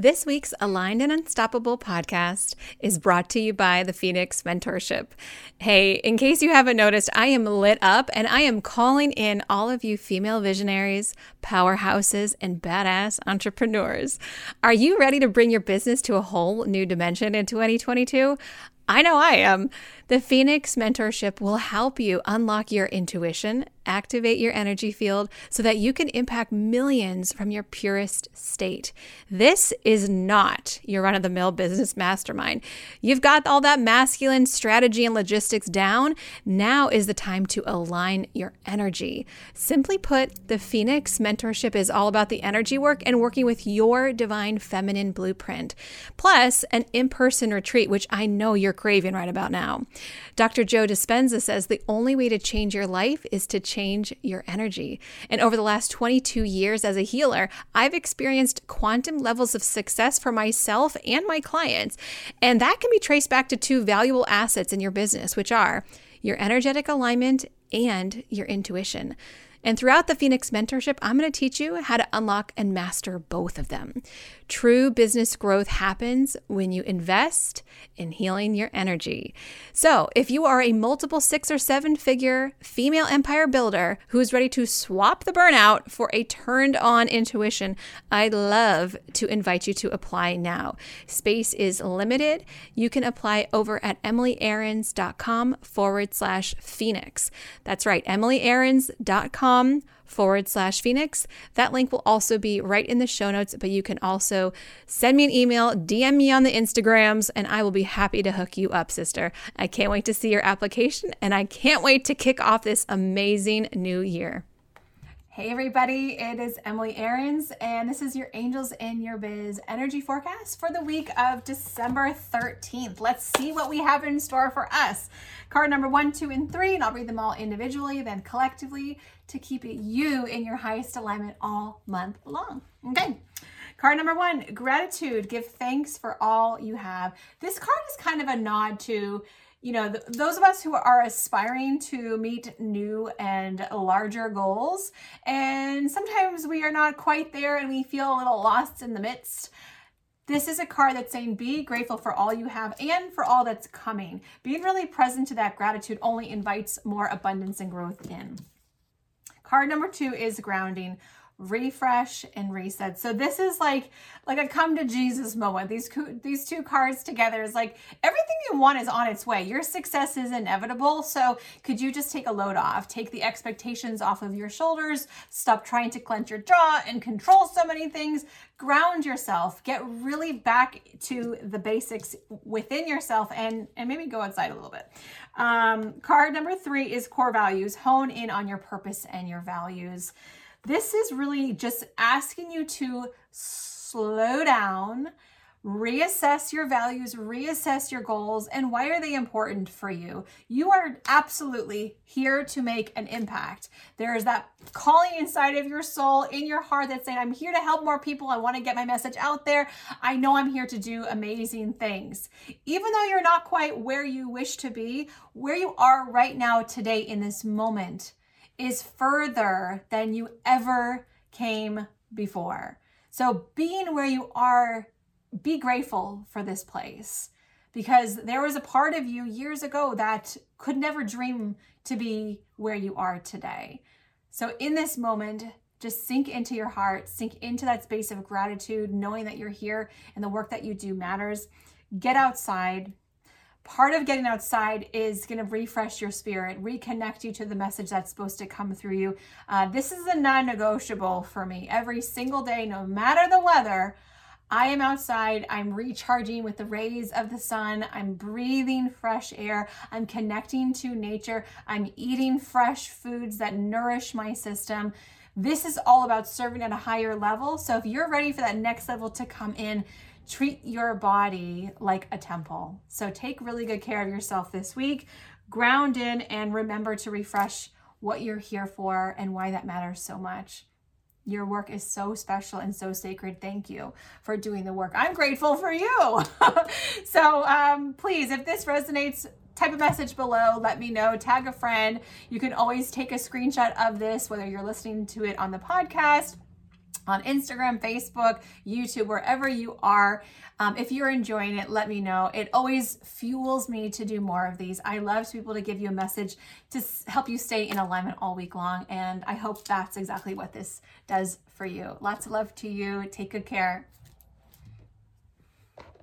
This week's Aligned and Unstoppable podcast is brought to you by the Phoenix Mentorship. Hey, in case you haven't noticed, I am lit up and I am calling in all of you female visionaries, powerhouses, and badass entrepreneurs. Are you ready to bring your business to a whole new dimension in 2022? I know I am. The Phoenix Mentorship will help you unlock your intuition, activate your energy field so that you can impact millions from your purest state. This is not your run of the mill business mastermind. You've got all that masculine strategy and logistics down. Now is the time to align your energy. Simply put, the Phoenix Mentorship is all about the energy work and working with your divine feminine blueprint, plus an in person retreat, which I know you're craving right about now. Dr. Joe Dispenza says the only way to change your life is to change your energy. And over the last 22 years as a healer, I've experienced quantum levels of success for myself and my clients. And that can be traced back to two valuable assets in your business, which are your energetic alignment and your intuition. And throughout the Phoenix Mentorship, I'm going to teach you how to unlock and master both of them. True business growth happens when you invest in healing your energy. So, if you are a multiple six or seven figure female empire builder who's ready to swap the burnout for a turned on intuition, I'd love to invite you to apply now. Space is limited. You can apply over at emilyaarons.com forward slash phoenix. That's right, forward slash Phoenix. That link will also be right in the show notes, but you can also send me an email, DM me on the Instagrams, and I will be happy to hook you up, sister. I can't wait to see your application, and I can't wait to kick off this amazing new year. Hey, everybody, it is Emily Aarons, and this is your Angels in Your Biz energy forecast for the week of December 13th. Let's see what we have in store for us. Card number one, two, and three, and I'll read them all individually, then collectively to keep you in your highest alignment all month long. Okay. Card number one, gratitude. Give thanks for all you have. This card is kind of a nod to you know, th- those of us who are aspiring to meet new and larger goals, and sometimes we are not quite there and we feel a little lost in the midst. This is a card that's saying be grateful for all you have and for all that's coming. Being really present to that gratitude only invites more abundance and growth in. Card number two is grounding refresh and reset. So this is like like a come to Jesus moment. These these two cards together is like everything you want is on its way. Your success is inevitable. So could you just take a load off? Take the expectations off of your shoulders. Stop trying to clench your jaw and control so many things. Ground yourself. Get really back to the basics within yourself and and maybe go outside a little bit. Um, card number 3 is core values. Hone in on your purpose and your values. This is really just asking you to slow down, reassess your values, reassess your goals, and why are they important for you? You are absolutely here to make an impact. There is that calling inside of your soul, in your heart, that's saying, I'm here to help more people. I want to get my message out there. I know I'm here to do amazing things. Even though you're not quite where you wish to be, where you are right now, today, in this moment, is further than you ever came before. So, being where you are, be grateful for this place because there was a part of you years ago that could never dream to be where you are today. So, in this moment, just sink into your heart, sink into that space of gratitude, knowing that you're here and the work that you do matters. Get outside, part of getting outside is going to refresh your spirit, reconnect you to the message that's supposed to come through you. Uh, this is a non negotiable for me. Every single day, no matter the weather, I am outside. I'm recharging with the rays of the sun. I'm breathing fresh air. I'm connecting to nature. I'm eating fresh foods that nourish my system. This is all about serving at a higher level. So if you're ready for that next level to come in, treat your body like a temple. So take really good care of yourself this week. Ground in and remember to refresh what you're here for and why that matters so much. Your work is so special and so sacred. Thank you for doing the work. I'm grateful for you. so um, please, if this resonates, type a message below. Let me know. Tag a friend. You can always take a screenshot of this, whether you're listening to it on the podcast on Instagram, Facebook, YouTube, wherever you are. Um, if you're enjoying it, let me know. It always fuels me to do more of these. I love to be able to give you a message to help you stay in alignment all week long. And I hope that's exactly what this does for you. Lots of love to you. Take good care.